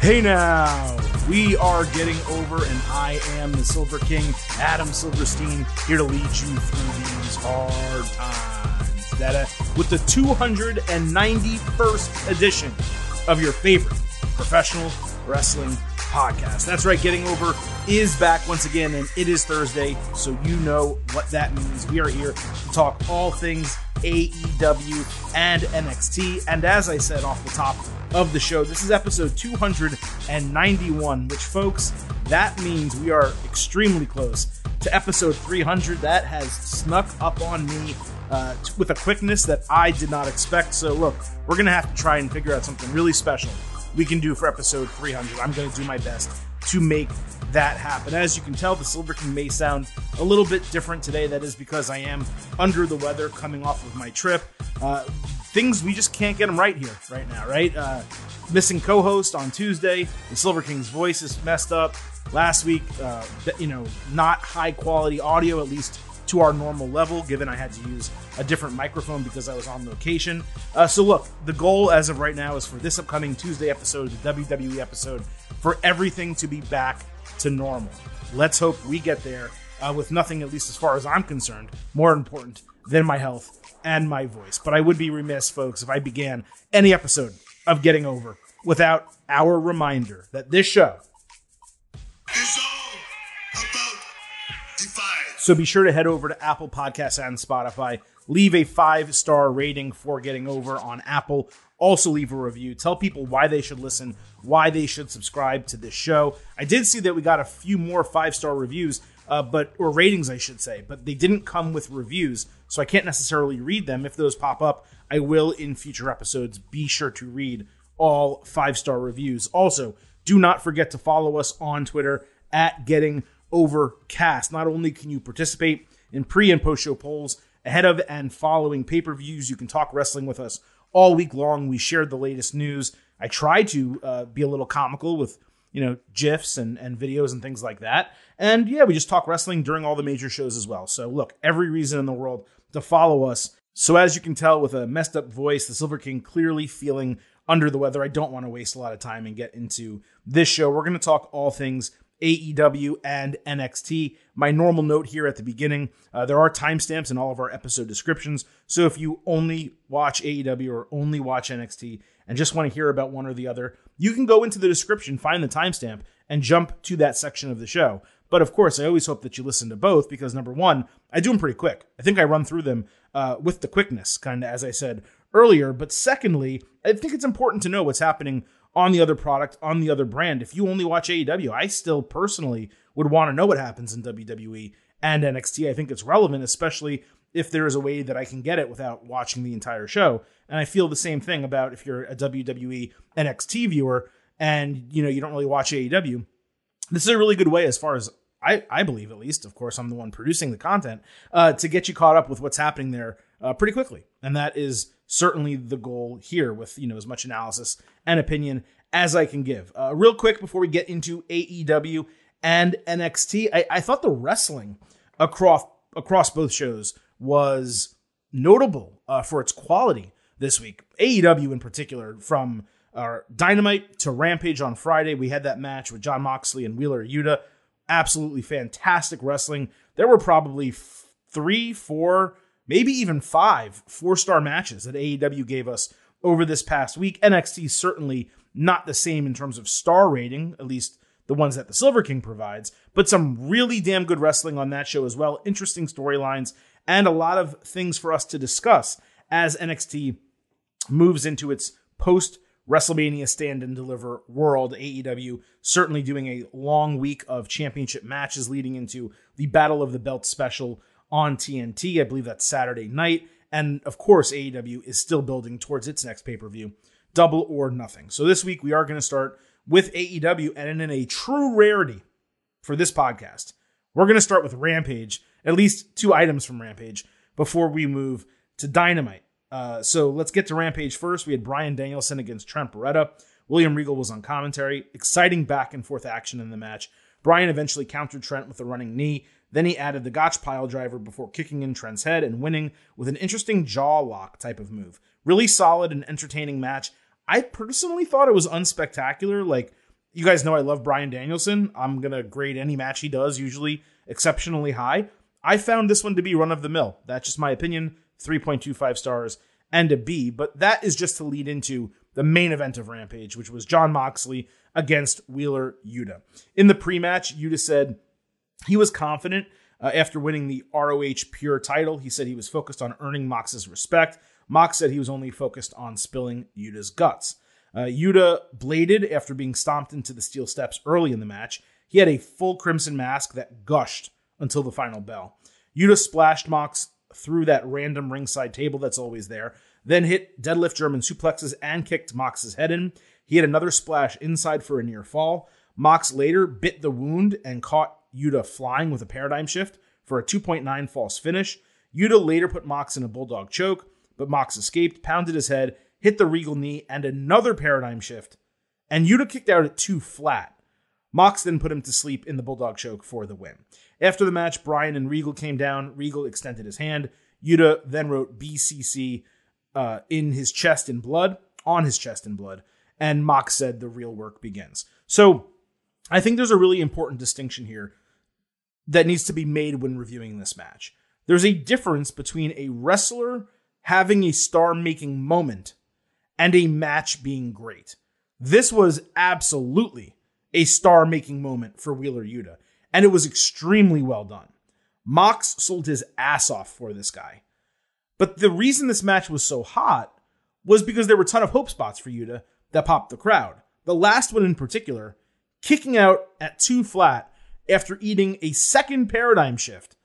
Hey now, we are getting over, and I am the Silver King, Adam Silverstein, here to lead you through these hard times. That uh, with the 291st edition of your favorite professional wrestling podcast. That's right, Getting Over is back once again, and it is Thursday, so you know what that means. We are here to talk all things AEW and NXT. And as I said off the top of the show, this is episode 291, which, folks, that means we are extremely close to episode 300. That has snuck up on me uh, with a quickness that I did not expect. So, look, we're going to have to try and figure out something really special we can do for episode 300. I'm going to do my best to make that happen. As you can tell, the Silver King may sound a little bit different today. That is because I am under the weather coming off of my trip. Uh, things we just can't get them right here right now, right? Uh, missing co-host on Tuesday. The Silver King's voice is messed up. Last week, uh, you know, not high quality audio, at least to our normal level, given I had to use a different microphone because I was on location. Uh, so, look, the goal as of right now is for this upcoming Tuesday episode, the WWE episode, for everything to be back to normal. Let's hope we get there uh, with nothing, at least as far as I'm concerned, more important than my health and my voice. But I would be remiss, folks, if I began any episode of Getting Over without our reminder that this show is so be sure to head over to Apple Podcasts and Spotify. Leave a five star rating for getting over on Apple. Also, leave a review. Tell people why they should listen, why they should subscribe to this show. I did see that we got a few more five star reviews, uh, but or ratings, I should say, but they didn't come with reviews, so I can't necessarily read them. If those pop up, I will in future episodes. Be sure to read all five star reviews. Also, do not forget to follow us on Twitter at Getting Overcast. Not only can you participate in pre and post show polls ahead of and following pay per views, you can talk wrestling with us all week long. We shared the latest news. I try to uh, be a little comical with you know gifs and, and videos and things like that. And yeah, we just talk wrestling during all the major shows as well. So look, every reason in the world to follow us. So as you can tell, with a messed up voice, the Silver King clearly feeling under the weather. I don't want to waste a lot of time and get into this show. We're going to talk all things AEW, and NXT. My normal note here at the beginning uh, there are timestamps in all of our episode descriptions. So if you only watch AEW or only watch NXT and just want to hear about one or the other, you can go into the description, find the timestamp, and jump to that section of the show. But of course, I always hope that you listen to both because number one, I do them pretty quick. I think I run through them uh, with the quickness, kind of as I said earlier. But secondly, I think it's important to know what's happening on the other product, on the other brand. If you only watch AEW, I still personally would want to know what happens in WWE and NXT. I think it's relevant, especially if there is a way that I can get it without watching the entire show. And I feel the same thing about if you're a WWE NXT viewer and you know you don't really watch AEW. This is a really good way, as far as I, I believe, at least. Of course, I'm the one producing the content uh, to get you caught up with what's happening there uh, pretty quickly, and that is certainly the goal here with you know as much analysis and opinion as I can give. Uh, real quick before we get into AEW and NXT, I, I thought the wrestling across across both shows was notable uh, for its quality this week. AEW in particular, from Dynamite to Rampage on Friday, we had that match with Jon Moxley and Wheeler Yuta. Absolutely fantastic wrestling. There were probably f- three, four maybe even five four star matches that AEW gave us over this past week. NXT certainly not the same in terms of star rating, at least the ones that the Silver King provides, but some really damn good wrestling on that show as well. Interesting storylines and a lot of things for us to discuss as NXT moves into its post WrestleMania stand and deliver world. AEW certainly doing a long week of championship matches leading into the Battle of the Belt special on TNT. I believe that's Saturday night. And of course, AEW is still building towards its next pay per view, Double or Nothing. So this week we are going to start with AEW, and in a true rarity for this podcast, we're going to start with Rampage, at least two items from Rampage, before we move to Dynamite. Uh, so let's get to Rampage first. We had Bryan Danielson against Trent Beretta. William Regal was on commentary. Exciting back and forth action in the match. Brian eventually countered Trent with a running knee. Then he added the Gotch pile driver before kicking in Trent's head and winning with an interesting jaw lock type of move. Really solid and entertaining match. I personally thought it was unspectacular. Like you guys know I love Bryan Danielson. I'm going to grade any match he does, usually exceptionally high. I found this one to be run of the mill. That's just my opinion. 3.25 stars and a B. But that is just to lead into the main event of Rampage, which was Jon Moxley against Wheeler Yuta. In the pre match, Yuta said he was confident uh, after winning the ROH Pure title. He said he was focused on earning Mox's respect. Mox said he was only focused on spilling Yuta's guts. Uh, Yuta bladed after being stomped into the steel steps early in the match. He had a full crimson mask that gushed until the final bell. Yuta splashed Mox through that random ringside table that's always there, then hit deadlift German suplexes and kicked Mox's head in. He had another splash inside for a near fall. Mox later bit the wound and caught Yuta flying with a paradigm shift for a 2.9 false finish. Yuta later put Mox in a bulldog choke, but Mox escaped, pounded his head, hit the regal knee, and another paradigm shift. And Yuta kicked out at two flat. Mox then put him to sleep in the bulldog choke for the win. After the match, Bryan and Regal came down. Regal extended his hand. Yuta then wrote BCC uh, in his chest in blood, on his chest in blood, and Mox said the real work begins. So I think there's a really important distinction here that needs to be made when reviewing this match. There's a difference between a wrestler having a star making moment and a match being great. This was absolutely a star making moment for Wheeler Yuta, and it was extremely well done. Mox sold his ass off for this guy. But the reason this match was so hot was because there were a ton of hope spots for Yuta that popped the crowd. The last one in particular, kicking out at two flat after eating a second paradigm shift,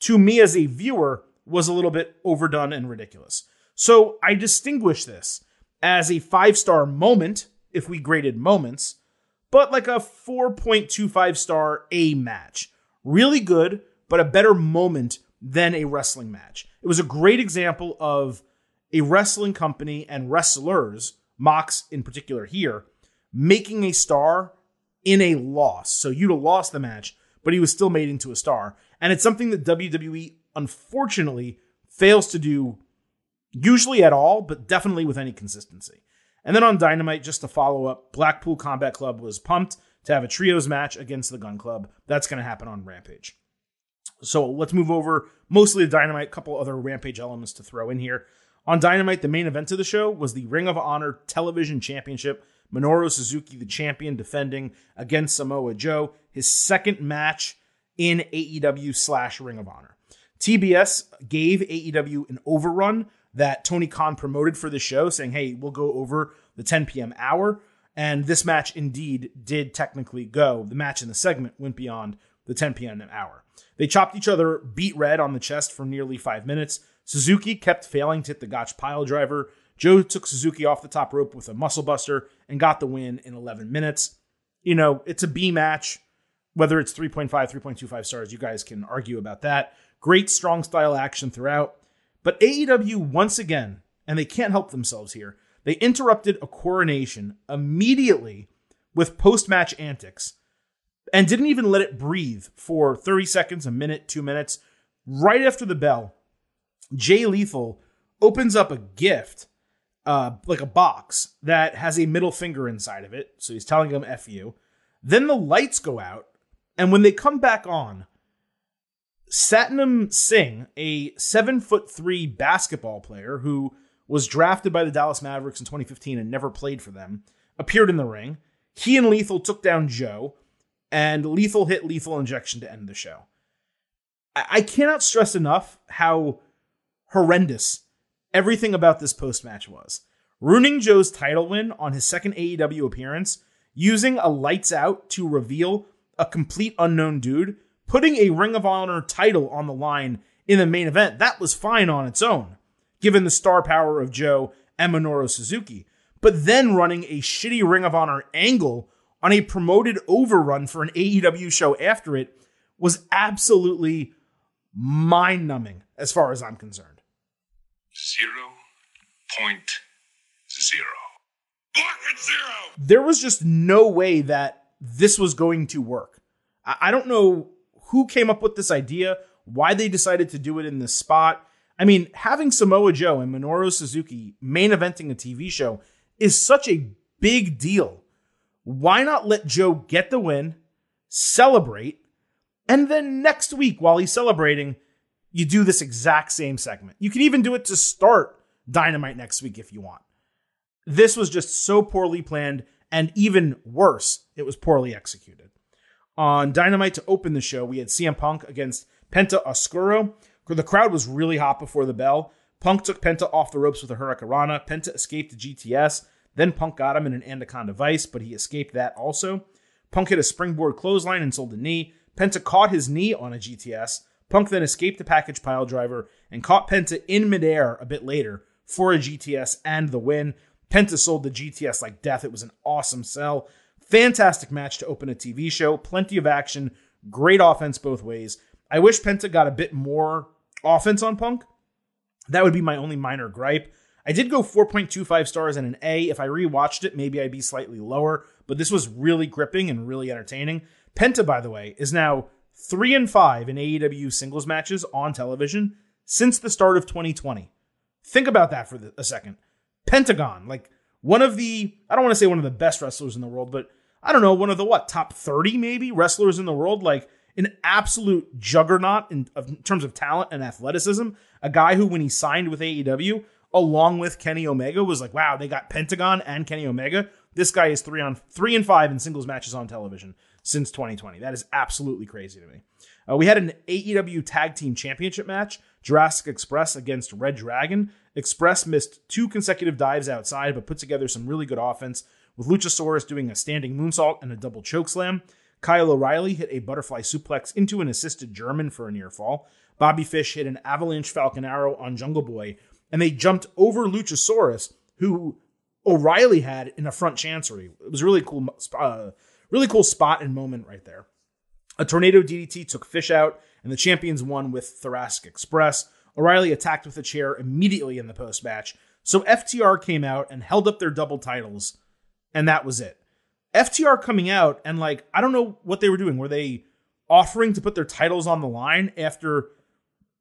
to me as a viewer, was a little bit overdone and ridiculous. So I distinguish this as a five star moment, if we graded moments, but like a 4.25 star A match. Really good, but a better moment than a wrestling match. It was a great example of a wrestling company and wrestlers, Mox in particular here, making a star in a loss. So Yuta lost the match, but he was still made into a star. And it's something that WWE unfortunately fails to do usually at all, but definitely with any consistency. And then on Dynamite, just to follow up, Blackpool Combat Club was pumped to have a trios match against the Gunn Club. That's going to happen on Rampage. So let's move over mostly to Dynamite, a couple other Rampage elements to throw in here. On Dynamite, the main event of the show was the Ring of Honor Television Championship. Minoru Suzuki, the champion, defending against Samoa Joe, his second match in AEW slash Ring of Honor. TBS gave AEW an overrun that Tony Khan promoted for the show, saying, hey, we'll go over the 10 p.m. hour. And this match indeed did technically go. The match in the segment went beyond the 10 p.m. hour. They chopped each other beat red on the chest for nearly five minutes. Suzuki kept failing to hit the Gotch pile driver. Joe took Suzuki off the top rope with a muscle buster and got the win in 11 minutes. You know, it's a B match. Whether it's 3.5, 3.25 stars, you guys can argue about that. Great strong style action throughout. But AEW, once again, and they can't help themselves here, they interrupted a coronation immediately with post match antics and didn't even let it breathe for 30 seconds, a minute, two minutes. Right after the bell, Jay Lethal opens up a gift, uh, like a box that has a middle finger inside of it. So he's telling him F you. Then the lights go out, and when they come back on, Satnam Singh, a seven foot three basketball player who was drafted by the Dallas Mavericks in 2015 and never played for them, appeared in the ring. He and Lethal took down Joe, and Lethal hit lethal injection to end the show. I cannot stress enough how horrendous everything about this post match was. Ruining Joe's title win on his second AEW appearance, using a lights out to reveal a complete unknown dude putting a Ring of Honor title on the line in the main event, that was fine on its own, given the star power of Joe and Minoru Suzuki. But then running a shitty Ring of Honor angle on a promoted overrun for an AEW show after it was absolutely mind numbing as far as I'm concerned. Zero point zero. Block it zero! There was just no way that this was going to work. I don't know who came up with this idea, why they decided to do it in this spot. I mean, having Samoa Joe and Minoru Suzuki main eventing a TV show is such a big deal Why not let Joe get the win, celebrate, and then next week while he's celebrating, you do this exact same segment. You can even do it to start Dynamite next week if you want. This was just so poorly planned, and even worse, it was poorly executed. On Dynamite to open the show, we had CM Punk against Penta Oscuro. The crowd was really hot before the bell. Punk took Penta off the ropes with a Hurricanrana. Penta escaped the GTS. Then Punk got him in an Anaconda Vice, but he escaped that also. Punk hit a springboard clothesline and sold a knee. Penta caught his knee on a GTS. Punk then escaped the package pile driver and caught Penta in midair a bit later for a GTS and the win. Penta sold the GTS like death. It was an awesome sell. Fantastic match to open a TV show. Plenty of action. Great offense both ways. I wish Penta got a bit more offense on Punk. That would be my only minor gripe. I did go 4.25 stars and an A. If I rewatched it, maybe I'd be slightly lower, but this was really gripping and really entertaining. Penta, by the way, is now 3 and 5 in AEW singles matches on television since the start of 2020. Think about that for a second. Pentagon, like one of the, I don't want to say one of the best wrestlers in the world, but I don't know, one of the what, top 30 maybe wrestlers in the world, like an absolute juggernaut in, in terms of talent and athleticism. A guy who, when he signed with AEW, along with Kenny Omega, was like, wow, they got Pentagon and Kenny Omega. This guy is three on three and five in singles matches on television since 2020. That is absolutely crazy to me. Uh, we had an AEW Tag Team Championship match, Jurassic Express against Red Dragon. Express missed two consecutive dives outside, but put together some really good offense, with Luchasaurus doing a standing moonsault and a double choke slam. Kyle O'Reilly hit a butterfly suplex into an assisted German for a near fall. Bobby Fish hit an avalanche falcon arrow on Jungle Boy, and they jumped over Luchasaurus, who O'Reilly had in a front chancery. It was really cool, uh, really cool spot and moment right there. A tornado DDT took Fish out, and the champions won with Thoracic Express. O'Reilly attacked with a chair immediately in the post match, so FTR came out and held up their double titles, and that was it. FTR coming out and like I don't know what they were doing. Were they offering to put their titles on the line after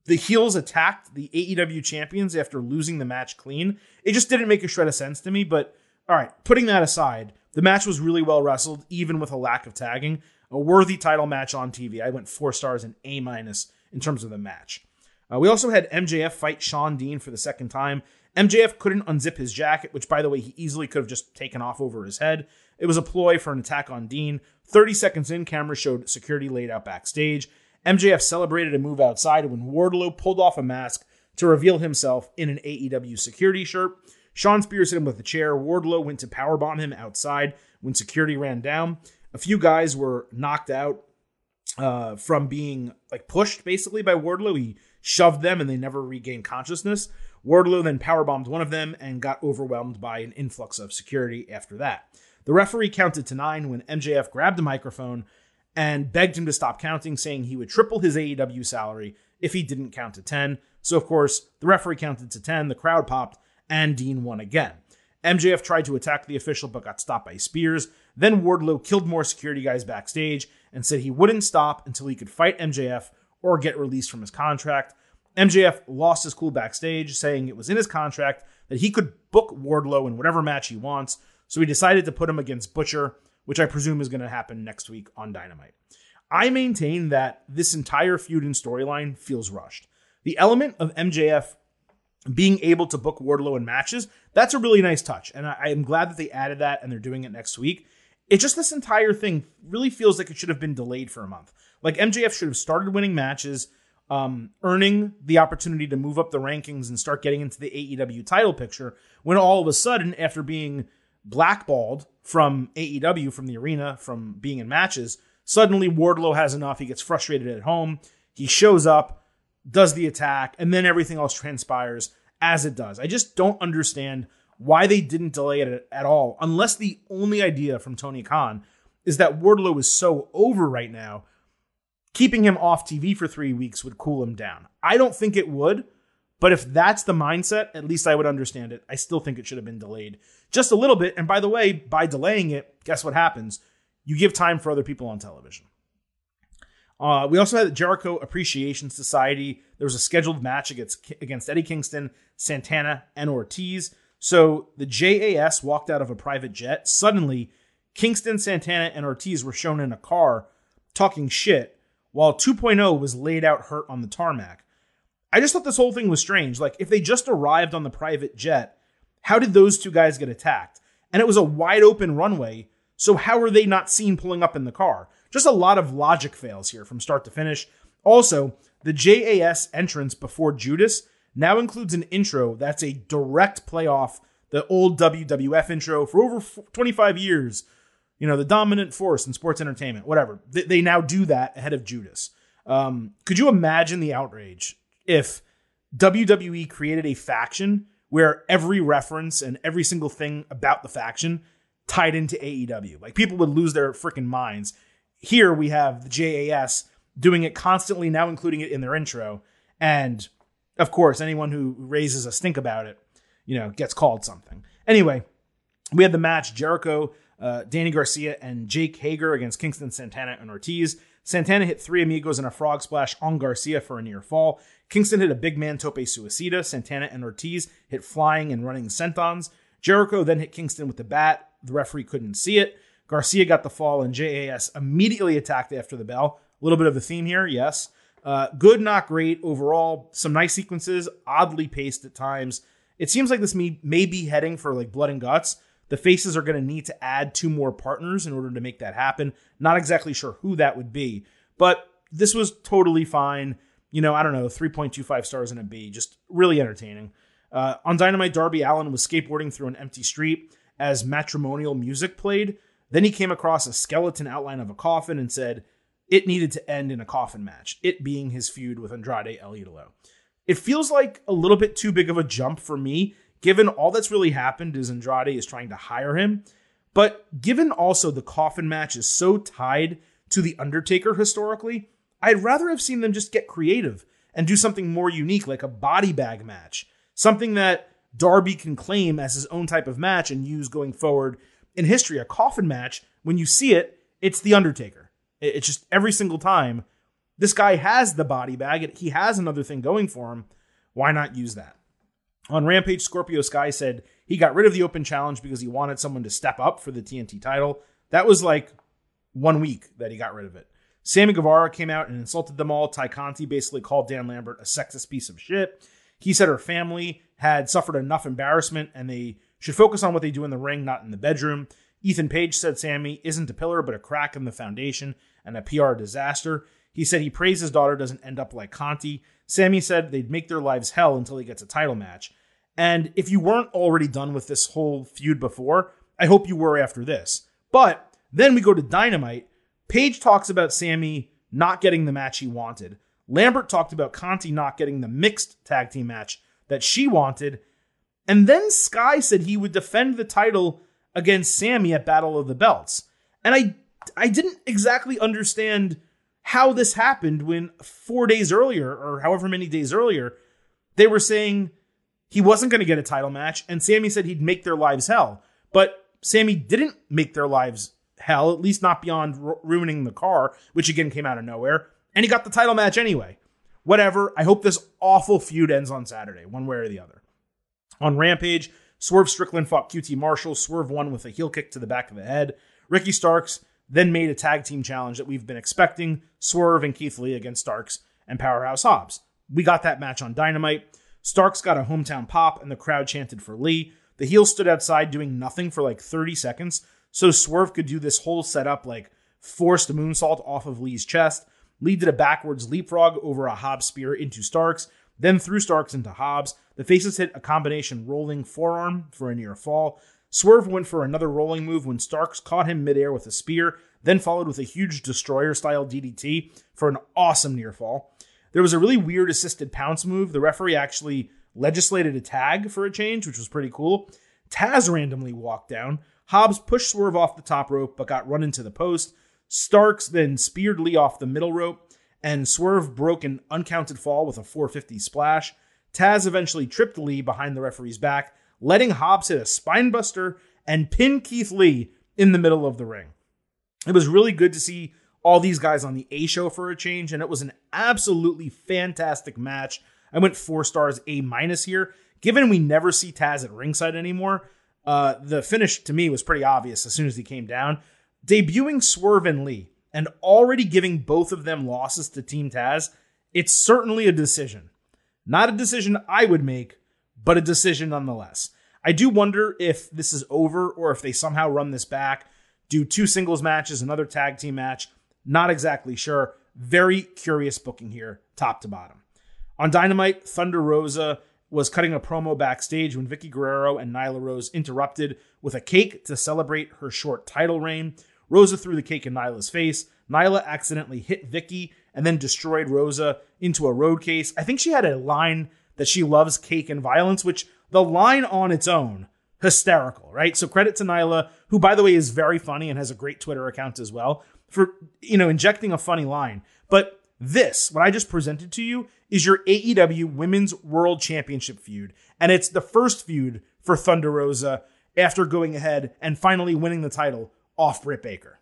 the heels attacked the AEW champions after losing the match clean? It just didn't make a shred of sense to me. But all right, putting that aside, the match was really well wrestled, even with a lack of tagging. A worthy title match on TV. I went four stars and A minus in terms of the match. Uh, we also had MJF fight Shawn Dean for the second time. MJF couldn't unzip his jacket, which, by the way, he easily could have just taken off over his head. It was a ploy for an attack on Dean. 30 seconds in, camera showed security laid out backstage. MJF celebrated a move outside when Wardlow pulled off a mask to reveal himself in an AEW security shirt. Shawn Spears hit him with a chair. Wardlow went to powerbomb him outside when security ran down. A few guys were knocked out uh, from being like pushed basically by Wardlow. He shoved them and they never regained consciousness. Wardlow then powerbombed one of them and got overwhelmed by an influx of security after that. The referee counted to nine when MJF grabbed the microphone and begged him to stop counting, saying he would triple his AEW salary if he didn't count to 10. So, of course, the referee counted to 10, the crowd popped, and Dean won again. MJF tried to attack the official but got stopped by Spears. Then Wardlow killed more security guys backstage and said he wouldn't stop until he could fight MJF or get released from his contract. MJF lost his cool backstage, saying it was in his contract that he could book Wardlow in whatever match he wants, so he decided to put him against Butcher, which I presume is going to happen next week on Dynamite. I maintain that this entire feud and storyline feels rushed. The element of MJF being able to book Wardlow in matches, that's a really nice touch. And I, am glad that they added that and they're doing it next week. It just, this entire thing really feels like it should have been delayed for a month. Like MJF should have started winning matches um, earning the opportunity to move up the rankings and start getting into the AEW title picture when all of a sudden, after being blackballed from AEW, from the arena, from being in matches, suddenly Wardlow has enough. He gets frustrated at home. He shows up, does the attack, and then everything else transpires as it does. I just don't understand why they didn't delay it at all, unless the only idea from Tony Khan is that Wardlow is so over right now keeping him off TV for three weeks would cool him down. I don't think it would, but if that's the mindset, at least I would understand it. I still think it should have been delayed just a little bit. And by the way, by delaying it, guess what happens? You give time for other people on television. Uh, we also had the Jericho Appreciation Society. There was a scheduled match against against Eddie Kingston, Santana, and Ortiz. So the JAS walked out of a private jet. Suddenly, Kingston, Santana, and Ortiz were shown in a car talking shit, while 2.0 was laid out hurt on the tarmac. I just thought this whole thing was strange. Like, if they just arrived on the private jet, how did those two guys get attacked? And it was a wide open runway, so how were they not seen pulling up in the car? Just a lot of logic fails here from start to finish. Also, the JAS entrance before Judas now includes an intro that's a direct play off the old WWF intro for over 25 years. You know, the dominant force in sports entertainment, whatever. They, they now do that ahead of Judas. Um, could you imagine the outrage if WWE created a faction where every reference and every single thing about the faction tied into AEW? Like people would lose their freaking minds. Here we have the JAS doing it constantly, now including it in their intro. And of course, anyone who raises a stink about it, you know, gets called something. Anyway, we had the match Jericho, uh, Danny Garcia, and Jake Hager against Kingston Santana and Ortiz. Santana hit three amigos in a frog splash on Garcia for a near fall. Kingston hit a big man tope suicida. Santana and Ortiz hit flying and running sentons. Jericho then hit Kingston with the bat. The referee couldn't see it. Garcia got the fall, and JAS immediately attacked after the bell. A little bit of a theme here, yes. Uh, good, not great overall. Some nice sequences, oddly paced at times. It seems like this may, may be heading for like blood and guts. The faces are going to need to add two more partners in order to make that happen. Not exactly sure who that would be, but this was totally fine. You know, I don't know, 3.25 stars in a B. Just really entertaining. Uh, on Dynamite, Darby Allin was skateboarding through an empty street as matrimonial music played. Then he came across a skeleton outline of a coffin and said, it needed to end in a coffin match, it being his feud with Andrade El Idolo. It feels like a little bit too big of a jump for me, given all that's really happened is Andrade is trying to hire him. But given also the coffin match is so tied to The Undertaker historically, I'd rather have seen them just get creative and do something more unique, like a body bag match. Something that Darby can claim as his own type of match and use going forward in history. A coffin match, when you see it, it's The Undertaker. It's just every single time this guy has the body bag, he has another thing going for him. Why not use that? On Rampage, Scorpio Sky said he got rid of the open challenge because he wanted someone to step up for the TNT title. That was like one week that he got rid of it. Sammy Guevara came out and insulted them all. Tay Conti basically called Dan Lambert a sexist piece of shit. He said her family had suffered enough embarrassment and they should focus on what they do in the ring, not in the bedroom. Ethan Page said Sammy isn't a pillar, but a crack in the foundation and a PR disaster. He said he prays his daughter doesn't end up like Conti. Sammy said they'd make their lives hell until he gets a title match. And if you weren't already done with this whole feud before, I hope you were after this. But then we go to Dynamite. Page talks about Sammy not getting the match he wanted. Lambert talked about Conti not getting the mixed tag team match that she wanted. And then Sky said he would defend the title against Sammy at Battle of the Belts. And I I didn't exactly understand how this happened when 4 days earlier or however many days earlier they were saying he wasn't going to get a title match and Sammy said he'd make their lives hell. But Sammy didn't make their lives hell, at least not beyond ru- ruining the car, which again came out of nowhere, and he got the title match anyway. Whatever. I hope this awful feud ends on Saturday, one way or the other. On Rampage, Swerve Strickland fought QT Marshall. Swerve won with a heel kick to the back of the head. Ricky Starks then made a tag team challenge that we've been expecting Swerve and Keith Lee against Starks and Powerhouse Hobbs. We got that match on Dynamite. Starks got a hometown pop, and the crowd chanted for Lee. The heel stood outside doing nothing for like 30 seconds, so Swerve could do this whole setup like forced moonsault off of Lee's chest. Lee did a backwards leapfrog over a Hobbs spear into Starks, then threw Starks into Hobbs. The faces hit a combination rolling forearm for a near fall. Swerve went for another rolling move when Starks caught him midair with a spear, then followed with a huge destroyer style DDT for an awesome near fall. There was a really weird assisted pounce move. The referee actually legislated a tag for a change, which was pretty cool. Taz randomly walked down. Hobbs pushed Swerve off the top rope but got run into the post. Starks then speared Lee off the middle rope, and Swerve broke an uncounted fall with a 450 splash. Taz eventually tripped Lee behind the referee's back, letting Hobbs hit a spinebuster and pin Keith Lee in the middle of the ring. It was really good to see all these guys on the A show for a change, and it was an absolutely fantastic match. I went four stars A minus here. Given we never see Taz at ringside anymore, Uh, the finish to me was pretty obvious as soon as he came down. Debuting Swerve and Lee and already giving both of them losses to Team Taz, it's certainly a decision. Not a decision I would make, but a decision nonetheless. I do wonder if this is over or if they somehow run this back, do two singles matches, another tag team match. Not exactly sure. Very curious booking here, top to bottom. On Dynamite, Thunder Rosa was cutting a promo backstage when Vickie Guerrero and Nyla Rose interrupted with a cake to celebrate her short title reign. Rosa threw the cake in Nyla's face. Nyla accidentally hit Vickie and then destroyed Rosa into a road case. I think she had a line that she loves cake and violence, which the line on its own, hysterical, right? So credit to Nyla, who by the way is very funny and has a great Twitter account as well, for you know injecting a funny line. But this, what I just presented to you, is your AEW Women's World Championship feud, and it's the first feud for Thunder Rosa after going ahead and finally winning the title off Britt Baker.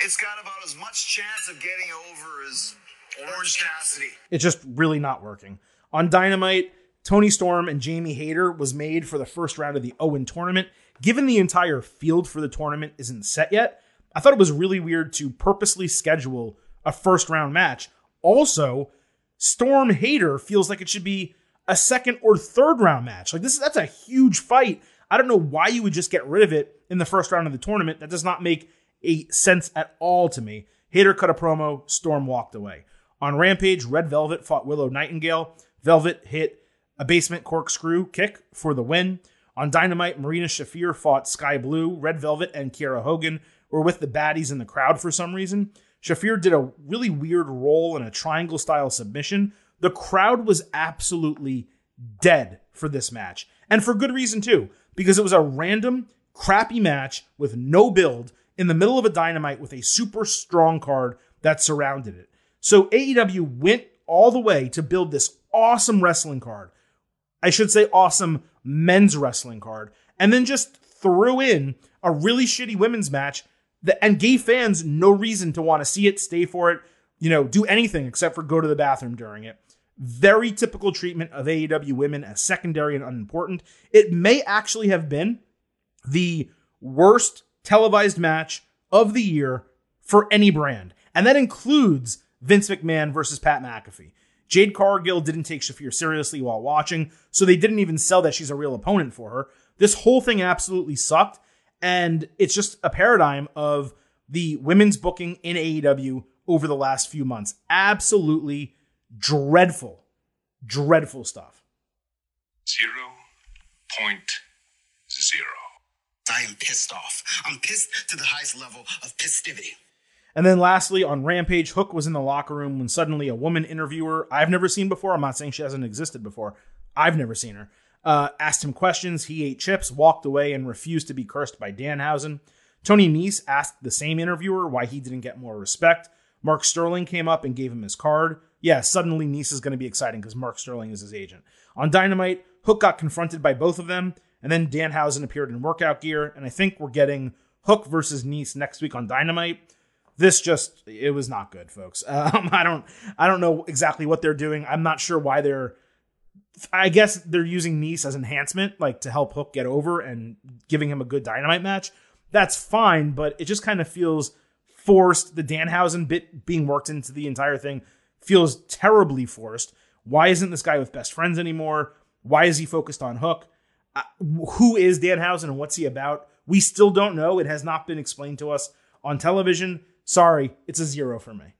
It's got about as much chance of getting over as Orange Cassidy. It's just really not working. On Dynamite, Toni Storm and Jamie Hayter was made for the first round of the Owen tournament. Given the entire field for the tournament isn't set yet, I thought it was really weird to purposely schedule a first round match. Also, Storm Hayter feels like it should be a second or third round match. Like this that's a huge fight. I don't know why you would just get rid of it in the first round of the tournament. That does not make a sense at all to me. Hayter cut a promo, Storm walked away. On Rampage, Red Velvet fought Willow Nightingale. Velvet hit a basement corkscrew kick for the win. On Dynamite, Marina Shafir fought Skye Blue. Red Velvet and Kiera Hogan were with the baddies in the crowd for some reason. Shafir did a really weird roll in a triangle style submission. The crowd was absolutely dead for this match. And for good reason, too, because it was a random, crappy match with no build in the middle of a dynamite with a super strong card that surrounded it. So AEW went all the way to build this awesome wrestling card. I should say awesome men's wrestling card. And then just threw in a really shitty women's match that, and gave fans no reason to want to see it, stay for it, you know, do anything except for go to the bathroom during it. Very typical treatment of AEW women as secondary and unimportant. It may actually have been the worst televised match of the year for any brand. And that includes Vince McMahon versus Pat McAfee. Jade Cargill didn't take Shafir seriously while watching, so they didn't even sell that she's a real opponent for her. This whole thing absolutely sucked, and it's just a paradigm of the women's booking in AEW over the last few months. Absolutely dreadful, dreadful stuff. Zero point zero. I am pissed off. I'm pissed to the highest level of pistivity. And then lastly, on Rampage, Hook was in the locker room when suddenly a woman interviewer I've never seen before, I'm not saying she hasn't existed before, I've never seen her, uh, asked him questions. He ate chips, walked away, and refused to be cursed by Danhausen. Tony Nese asked the same interviewer why he didn't get more respect. Mark Sterling came up and gave him his card. Yeah, suddenly Nese is going to be exciting because Mark Sterling is his agent. On Dynamite, Hook got confronted by both of them, and then Danhausen appeared in workout gear. And I think we're getting Hook versus Nice next week on Dynamite. This just it was not good folks. Um, i don't i don't know exactly what they're doing. I'm not sure why they're i guess they're using Nice as enhancement like to help hook get over and giving him a good dynamite match. That's fine but it just kind of feels forced. The danhausen bit being worked into the entire thing feels terribly forced. Why isn't this guy with best friends anymore? Why is he focused on hook uh, who is danhausen and what's he about we still don't know it has not been explained to us on television Sorry, it's a zero for me.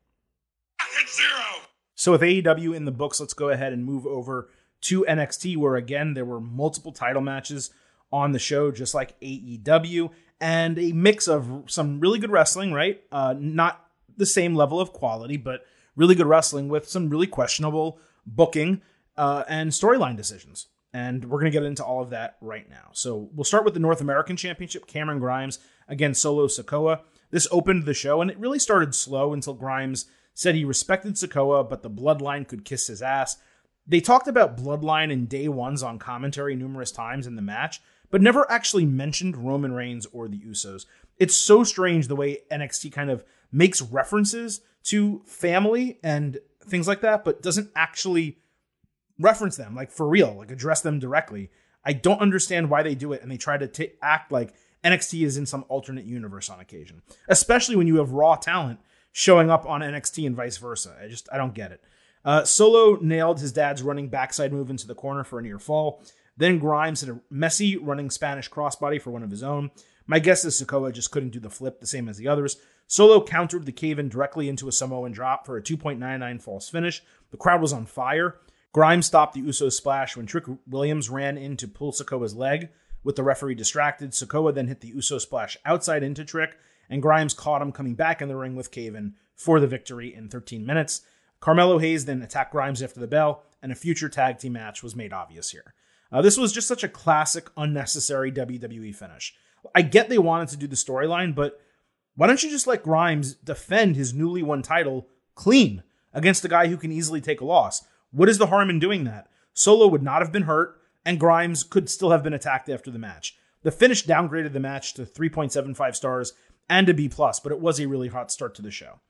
It's zero. So with AEW in the books, let's go ahead and move over to NXT, where again there were multiple title matches on the show, just like AEW, and a mix of some really good wrestling, right? Uh, not the same level of quality, but really good wrestling with some really questionable booking uh, and storyline decisions. And we're going to get into all of that right now. So we'll start with the North American Championship. Cameron Grimes against Solo Sikoa. This opened the show, and it really started slow until Grimes said he respected Sikoa, but the bloodline could kiss his ass. They talked about bloodline and day ones on commentary numerous times in the match, but never actually mentioned Roman Reigns or the Usos. It's so strange the way NXT kind of makes references to family and things like that, but doesn't actually reference them, like for real, like address them directly. I don't understand why they do it, and they try to t- act like NXT is in some alternate universe on occasion, especially when you have raw talent showing up on NXT and vice versa. I just I don't get it. Uh, Solo nailed his dad's running backside move into the corner for a near fall. Then Grimes hit a messy running Spanish crossbody for one of his own. My guess is Sikoa just couldn't do the flip the same as the others. Solo countered the cave in directly into a Samoan drop for a 2.99 false finish. The crowd was on fire. Grimes stopped the Uso splash when Trick Williams ran in to pull Sikoa's leg. With the referee distracted, Sikoa then hit the Uso splash outside into Trick, and Grimes caught him coming back in the ring with Cave In for the victory in 13 minutes. Carmelo Hayes then attacked Grimes after the bell, and a future tag team match was made obvious here. Uh, this was just such a classic, unnecessary WWE finish. I get they wanted to do the storyline, but why don't you just let Grimes defend his newly won title clean against a guy who can easily take a loss? What is the harm in doing that? Solo would not have been hurt, and Grimes could still have been attacked after the match. The finish downgraded the match to 3.75 stars and a B plus, but it was a really hot start to the show.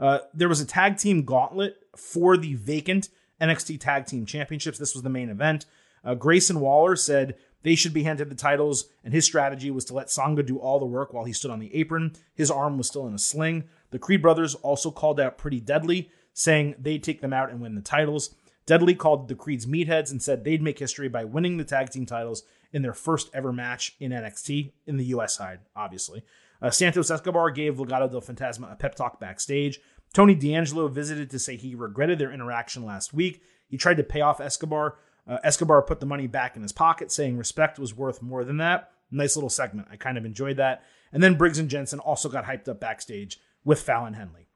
Uh, there was a tag team gauntlet for the vacant NXT Tag Team Championships. This was the main event. Uh, Grayson Waller said they should be handed the titles, and his strategy was to let Sanga do all the work while he stood on the apron. His arm was still in a sling. The Creed brothers also called out Pretty Deadly, saying they'd take them out and win the titles. Deadly called the Creeds meatheads and said they'd make history by winning the tag team titles in their first ever match in NXT, in the US side, obviously. Uh, Santos Escobar gave Legado del Fantasma a pep talk backstage. Tony D'Angelo visited to say he regretted their interaction last week. He tried to pay off Escobar. Uh, Escobar put the money back in his pocket, saying respect was worth more than that. Nice little segment. I kind of enjoyed that. And then Briggs and Jensen also got hyped up backstage with Fallon Henley.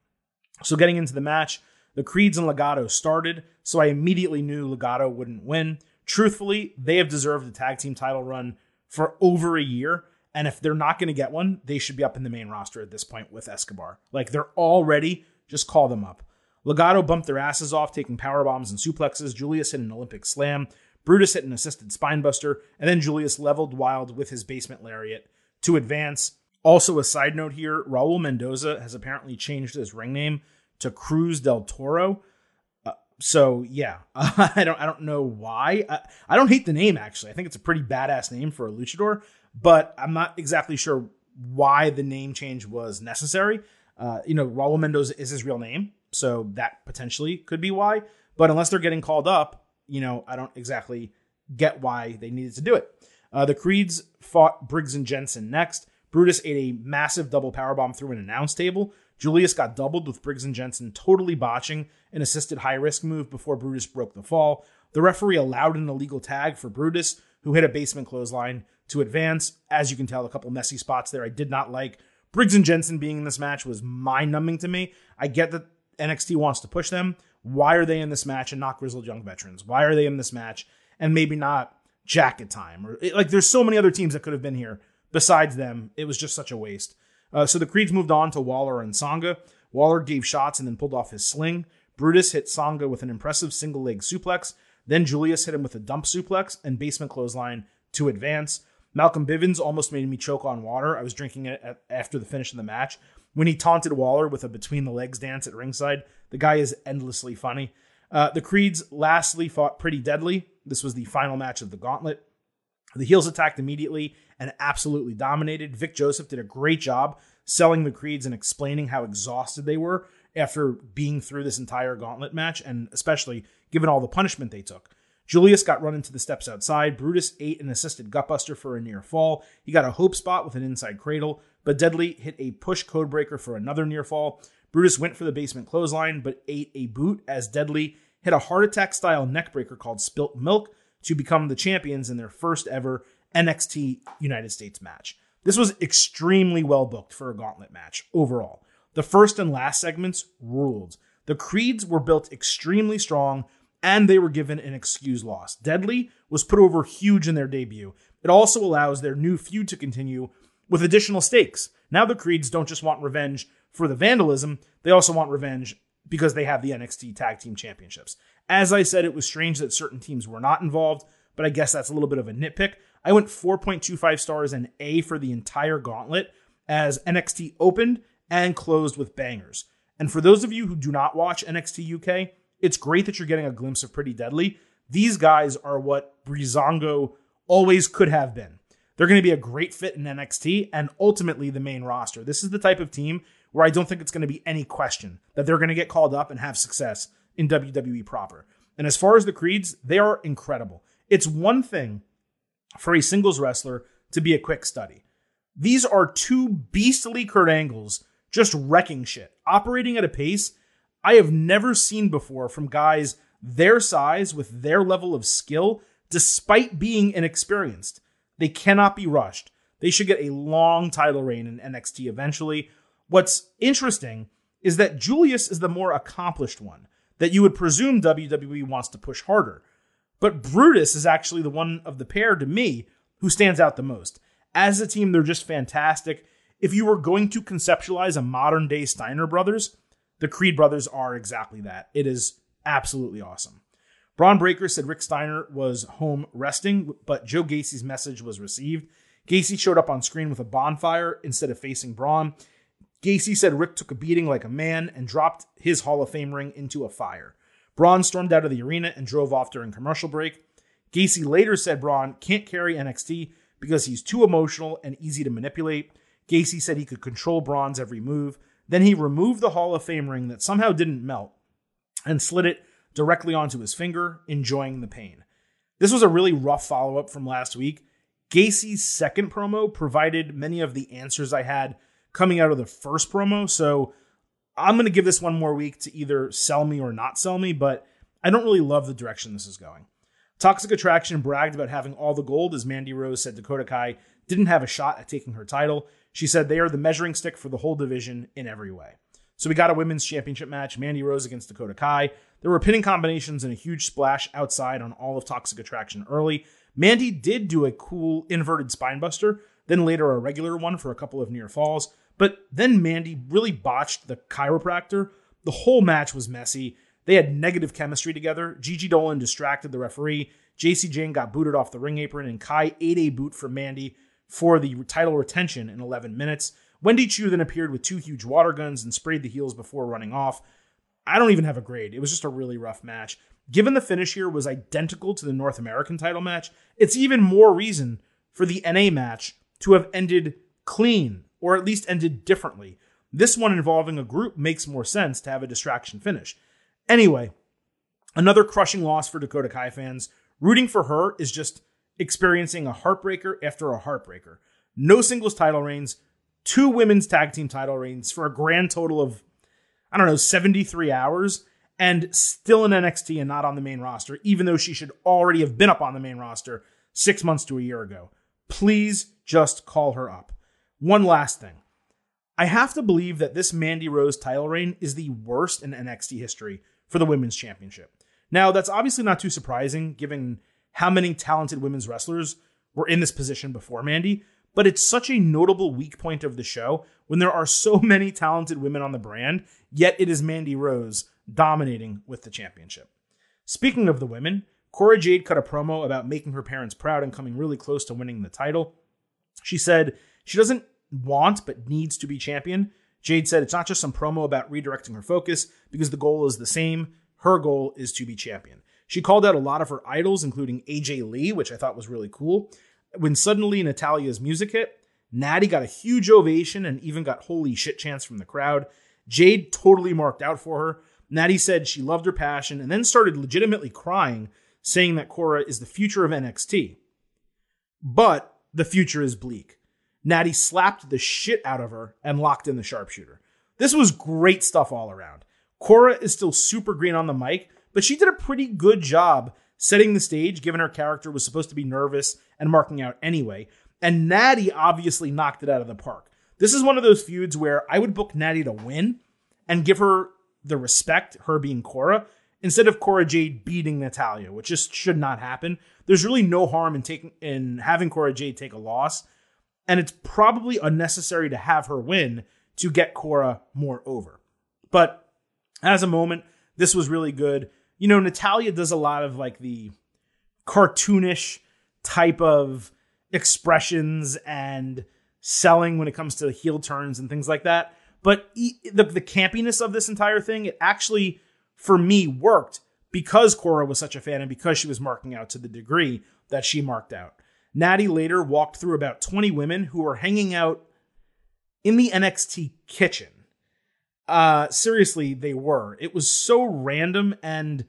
So getting into the match, the Creeds and Legado started, so I immediately knew Legado wouldn't win. Truthfully, they have deserved a tag team title run for over a year. And if they're not going to get one, they should be up in the main roster at this point with Escobar. Like they're all ready. Just call them up. Legado bumped their asses off, taking power bombs and suplexes. Julius hit an Olympic slam. Brutus hit an assisted spinebuster, and then Julius leveled Wild with his basement lariat to advance. Also, a side note here: Raul Mendoza has apparently changed his ring name to Cruz del Toro. Uh, so yeah, I don't I don't know why. I, I don't hate the name actually. I think it's a pretty badass name for a luchador, but I'm not exactly sure why the name change was necessary. Uh, you know, Raul Mendoza is his real name, so that potentially could be why. But unless they're getting called up, you know, I don't exactly get why they needed to do it. Uh, the Creeds fought Briggs and Jensen next. Brutus ate a massive double powerbomb through an announce table, Julius got doubled with Briggs and Jensen totally botching an assisted high risk move before Brutus broke the fall. The referee allowed an illegal tag for Brutus, who hit a basement clothesline to advance. As you can tell, a couple messy spots there I did not like. Briggs and Jensen being in this match was mind numbing to me. I get that NXT wants to push them. Why are they in this match and not Grizzled Young Veterans? Why are they in this match and maybe not Jacket Time? Or like, there's so many other teams that could have been here besides them. It was just such a waste. Uh, so the Creeds moved on to Waller and Sanga. Waller gave shots and then pulled off his sling. Brutus hit Sanga with an impressive single leg suplex. Then Julius hit him with a dump suplex and basement clothesline to advance. Malcolm Bivens almost made me choke on water. I was drinking it at, after the finish of the match. When he taunted Waller with a between the legs dance at ringside, the guy is endlessly funny. Uh, the Creeds lastly fought pretty deadly. This was the final match of the gauntlet. The heels attacked immediately and absolutely dominated. Vic Joseph did a great job selling the Creeds and explaining how exhausted they were after being through this entire gauntlet match, and especially given all the punishment they took. Julius got run into the steps outside. Brutus ate an assisted gutbuster for a near fall. He got a hope spot with an inside cradle, but Deadly hit a push codebreaker for another near fall. Brutus went for the basement clothesline, but ate a boot as Deadly hit a heart attack style neckbreaker called Spilt Milk to become the champions in their first ever NXT United States match. This was extremely well booked for a gauntlet match overall. The first and last segments ruled. The Creeds were built extremely strong and they were given an excuse loss. Deadly was put over huge in their debut. It also allows their new feud to continue with additional stakes. Now the Creeds don't just want revenge for the vandalism, they also want revenge because they have the NXT Tag Team Championships. As I said, it was strange that certain teams were not involved, but I guess that's a little bit of a nitpick. I went 4.25 stars and A for the entire gauntlet as NXT opened and closed with bangers. And for those of you who do not watch NXT UK, it's great that you're getting a glimpse of Pretty Deadly. These guys are what Breezango always could have been. They're going to be a great fit in NXT and ultimately the main roster. This is the type of team where I don't think it's going to be any question that they're going to get called up and have success in WWE proper. And as far as the Creeds, they are incredible. It's one thing for a singles wrestler to be a quick study. These are two beastly Kurt Angles just wrecking shit, operating at a pace I have never seen before from guys their size with their level of skill, despite being inexperienced. They cannot be rushed. They should get a long title reign in NXT eventually. What's interesting is that Julius is the more accomplished one, that you would presume WWE wants to push harder. But Brutus is actually the one of the pair to me who stands out the most. As a team, they're just fantastic. If you were going to conceptualize a modern day Steiner brothers, the Creed brothers are exactly that. It is absolutely awesome. Bron Breakker said Rick Steiner was home resting, but Joe Gacy's message was received. Gacy showed up on screen with a bonfire instead of facing Bron. Gacy said Rick took a beating like a man and dropped his Hall of Fame ring into a fire. Bron stormed out of the arena and drove off during commercial break. Gacy later said Bron can't carry NXT because he's too emotional and easy to manipulate. Gacy said he could control Bron's every move. Then he removed the Hall of Fame ring that somehow didn't melt and slid it directly onto his finger, enjoying the pain. This was a really rough follow up from last week. Gacy's second promo provided many of the answers I had coming out of the first promo, so I'm going to give this one more week to either sell me or not sell me, but I don't really love the direction this is going. Toxic Attraction bragged about having all the gold as Mandy Rose said Dakota Kai didn't have a shot at taking her title. She said they are the measuring stick for the whole division in every way. So we got a women's championship match, Mandy Rose against Dakota Kai. There were pinning combinations and a huge splash outside on all of Toxic Attraction early. Mandy did do a cool inverted spinebuster, then later a regular one for a couple of near falls. But then Mandy really botched the chiropractor. The whole match was messy. They had negative chemistry together. Gigi Dolan distracted the referee. Jacy Jayne got booted off the ring apron, and Kai ate a boot from Mandy for the title retention in 11 minutes. Wendy Choo then appeared with two huge water guns and sprayed the heels before running off. I don't even have a grade. It was just a really rough match. Given the finish here was identical to the North American title match, it's even more reason for the NA match to have ended clean or at least ended differently. This one involving a group makes more sense to have a distraction finish. Anyway, another crushing loss for Dakota Kai fans. Rooting for her is just experiencing a heartbreaker after a heartbreaker. No singles title reigns, two women's tag team title reigns for a grand total of, I don't know, 73 hours, and still in NXT and not on the main roster, even though she should already have been up on the main roster six months to a year ago. Please just call her up. One last thing. I have to believe that this Mandy Rose title reign is the worst in NXT history for the women's championship. Now, that's obviously not too surprising given how many talented women's wrestlers were in this position before Mandy, but it's such a notable weak point of the show when there are so many talented women on the brand, yet it is Mandy Rose dominating with the championship. Speaking of the women, Cora Jade cut a promo about making her parents proud and coming really close to winning the title. She said she doesn't want but needs to be champion. Jade said it's not just some promo about redirecting her focus because the goal is the same. Her goal is to be champion. She called out a lot of her idols, including AJ Lee, which I thought was really cool. When suddenly Natalya's music hit, Natty got a huge ovation and even got holy shit chants from the crowd. Jade totally marked out for her. Natty said she loved her passion and then started legitimately crying, saying that Cora is the future of NXT. But the future is bleak. Natty slapped the shit out of her and locked in the sharpshooter. This was great stuff all around. Cora is still super green on the mic, but she did a pretty good job setting the stage, given her character was supposed to be nervous and marking out anyway. And Natty obviously knocked it out of the park. This is one of those feuds where I would book Natty to win and give her the respect, her being Cora, instead of Cora Jade beating Natalya, which just should not happen. There's really no harm in taking in having Cora Jade take a loss, and it's probably unnecessary to have her win to get Cora more over. But as a moment, this was really good. You know, Natalya does a lot of like the cartoonish type of expressions and selling when it comes to heel turns and things like that. But the, the campiness of this entire thing, it actually, for me, worked because Cora was such a fan and because she was marking out to the degree that she marked out. Natty later walked through about 20 women who were hanging out in the NXT kitchen. Uh, seriously, they were. It was so random, and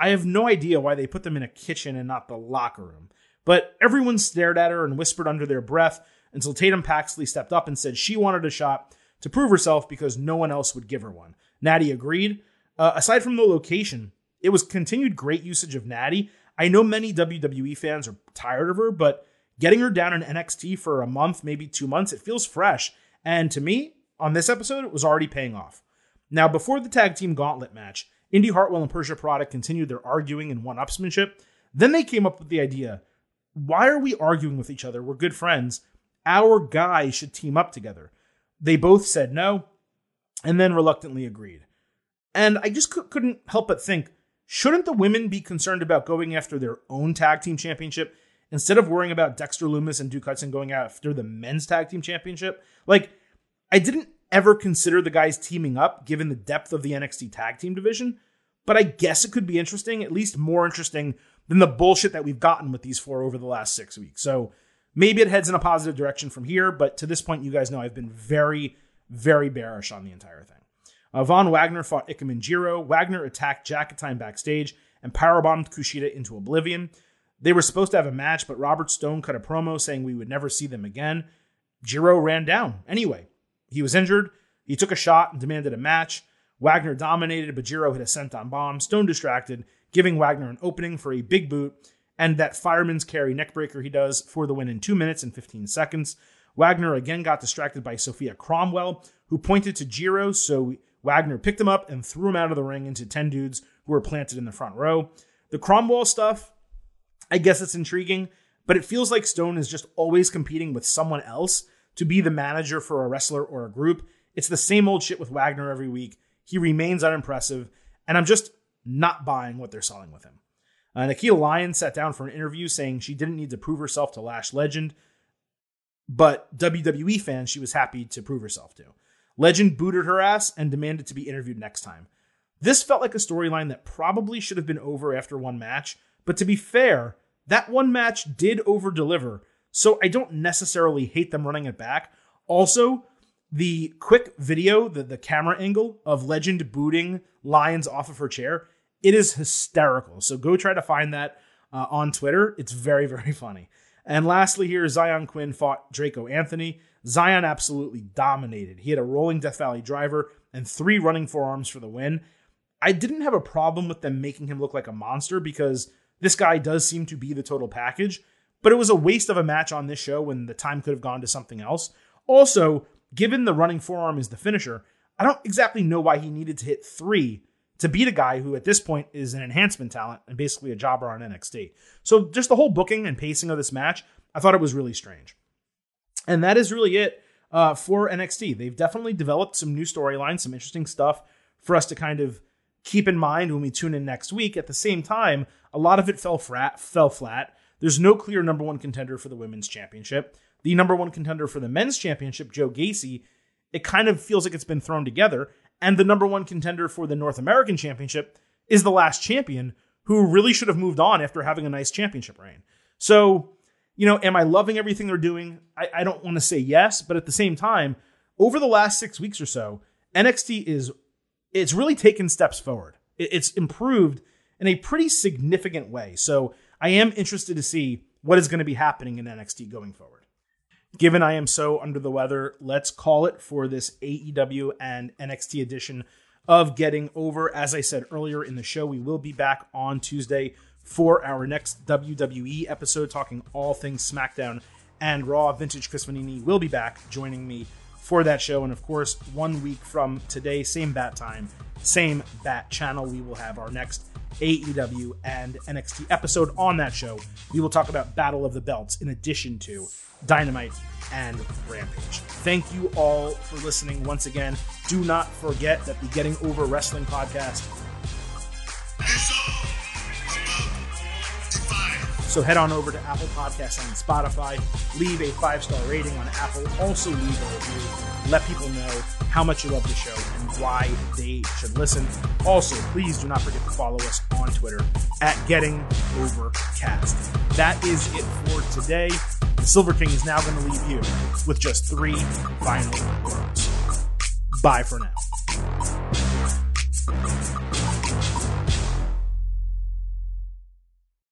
I have no idea why they put them in a kitchen and not the locker room. But everyone stared at her and whispered under their breath until Tatum Paxley stepped up and said she wanted a shot to prove herself because no one else would give her one. Natty agreed. Uh, aside from the location, it was continued great usage of Natty. I know many WWE fans are tired of her, but getting her down in NXT for a month, maybe two months, it feels fresh. And to me, on this episode, it was already paying off. Now, before the tag team gauntlet match, Indi Hartwell and Persia Pirotta continued their arguing and one upsmanship. Then they came up with the idea why are we arguing with each other? We're good friends. Our guys should team up together. They both said no and then reluctantly agreed. And I just couldn't help but think shouldn't the women be concerned about going after their own tag team championship instead of worrying about Dexter Lumis and Duke Hudson going after the men's tag team championship? Like, I didn't ever consider the guys teaming up given the depth of the NXT tag team division, but I guess it could be interesting, at least more interesting than the bullshit that we've gotten with these four over the last six weeks. So maybe it heads in a positive direction from here, but to this point, you guys know I've been very, very bearish on the entire thing. Uh, Von Wagner fought Ikemen Jiro. Wagner attacked Jacket Time backstage and powerbombed Kushida into oblivion. They were supposed to have a match, but Robert Stone cut a promo saying we would never see them again. Jiro ran down anyway. He was injured. He took a shot and demanded a match. Wagner dominated, but Jiro hit a senton bomb. Stone distracted, giving Wagner an opening for a big boot and that fireman's carry neckbreaker he does for the win in 2 minutes and 15 seconds. Wagner again got distracted by Sophia Cromwell, who pointed to Jiro, so Wagner picked him up and threw him out of the ring into 10 dudes who were planted in the front row. The Cromwell stuff, I guess it's intriguing, but it feels like Stone is just always competing with someone else to be the manager for a wrestler or a group. It's the same old shit with Wagner every week. He remains unimpressive, and I'm just not buying what they're selling with him. Uh, Nikita Lyons sat down for an interview saying she didn't need to prove herself to Lash Legend, but WWE fans she was happy to prove herself to. Legend booted her ass and demanded to be interviewed next time. This felt like a storyline that probably should have been over after one match, but to be fair, that one match did over deliver, so I don't necessarily hate them running it back. Also, the quick video, the, the camera angle of Legend booting Lyons off of her chair, it is hysterical. So go try to find that uh, on Twitter. It's very, very funny. And lastly, here, Zion Quinn fought Draco Anthony. Zion absolutely dominated. He had a rolling Death Valley driver and three running forearms for the win. I didn't have a problem with them making him look like a monster because this guy does seem to be the total package, but it was a waste of a match on this show when the time could have gone to something else. Also, given the running forearm is the finisher, I don't exactly know why he needed to hit three to beat a guy who at this point is an enhancement talent and basically a jobber on NXT. So just the whole booking and pacing of this match, I thought it was really strange. And that is really it uh, for NXT. They've definitely developed some new storylines, some interesting stuff for us to kind of keep in mind when we tune in next week. At the same time, a lot of it fell flat. Fell flat. There's no clear number one contender for the women's championship. The number one contender for the men's championship, Joe Gacy, it kind of feels like it's been thrown together. And the number one contender for the North American championship is the last champion, who really should have moved on after having a nice championship reign. So you know, am I loving everything they're doing? I, I don't want to say yes, but at the same time, over the last six weeks or so, NXT is it's really taken steps forward. It, it's improved in a pretty significant way. So I am interested to see what is going to be happening in NXT going forward. Given I am so under the weather, let's call it for this AEW and NXT edition of Getting Over. As I said earlier in the show, we will be back on Tuesday for our next WWE episode, talking all things SmackDown and Raw. Vintage Chris Vannini will be back joining me for that show. And of course, one week from today, same bat time, same bat channel, we will have our next AEW and NXT episode on that show. We will talk about Battle of the Belts in addition to Dynamite and Rampage. Thank you all for listening once again. Do not forget that the Getting Over Wrestling podcast So head on over to Apple Podcasts and Spotify, leave a five star rating on Apple, also leave a review. Let people know how much you love the show and why they should listen. Also, please do not forget to follow us on Twitter at Getting Overcast. That is it for today. The Silver King is now going to leave you with just three final words. Bye for now.